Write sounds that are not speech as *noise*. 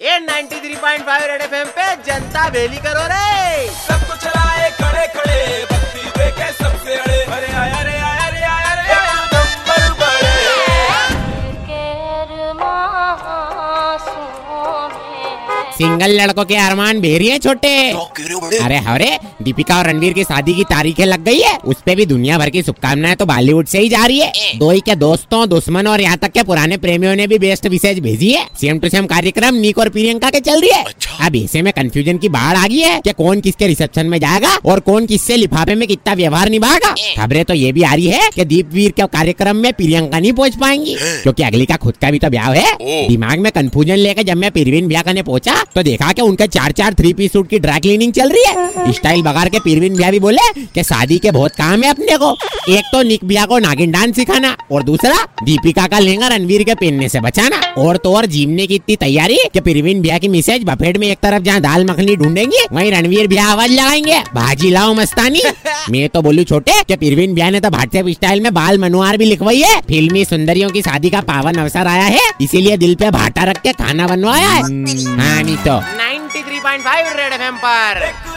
ये 93.5 red FM पे जनता बेली करो रे। सबको सिंगल लड़कों के अरमान भेरी है छोटे। अरे हरे दीपिका और रणवीर की शादी की तारीखें लग गई है। उस पे भी दुनिया भर की शुभकामनाएँ तो बॉलीवुड से ही जा रही है। दो ही के दोस्तों दुश्मन और यहाँ तक के पुराने प्रेमियों ने भी बेस्ट विशेष भेजी है। सेम टू सेम कार्यक्रम नीक और प्रियंका के चल रही है। अब ऐसे में कंफ्यूजन की बाढ़ आ गई है कि कौन किसके रिसेप्शन में जाएगा और कौन किससे लिफाफे में कितना व्यवहार निभाएगा। खबरें तो ये भी आ रही है कि दीपवीर के कार्यक्रम में प्रियंका नहीं पहुँच पाएँगी क्योंकि अगली का खुद का भी तो ब्याह है। दिमाग में कंफ्यूजन लेकर जब मैं पिरवीन ब्याह करने पहुँचा तो देखा कि उनके चार चार थ्री पीस सूट की ड्राई क्लीनिंग चल रही है। स्टाइल बगाड़ के पिरवीन ब्याह भी बोले कि शादी के बहुत काम है अपने को। एक तो निक ब्याह को नागिन डांस सिखाना और दूसरा दीपिका का लहंगा रणवीर के पहनने से बचाना। और तो और जीवने की इतनी तैयारी कि पिरवीन ब्याह की मिसेज बफेट में एक तरफ़ जहाँ दाल मखनी ढूंढेंगे वही रणवीर भैया आवाज़ लगाएँगे। भाजी लाओ मस्तानी। *laughs* मैं तो बोलू छोटे कि प्रवीण भैया ने तो भारतीय स्टाइल में बाल मनुआर भी लिखवाई है? फिल्मी सुंदरियों की शादी का पावन अवसर आया है इसीलिए दिल पे भाटा रख के खाना बनवाया है। हाँ नहीं तो। 93.5 रेड एफएम पर। एक नंबर बड़े बजाते रहो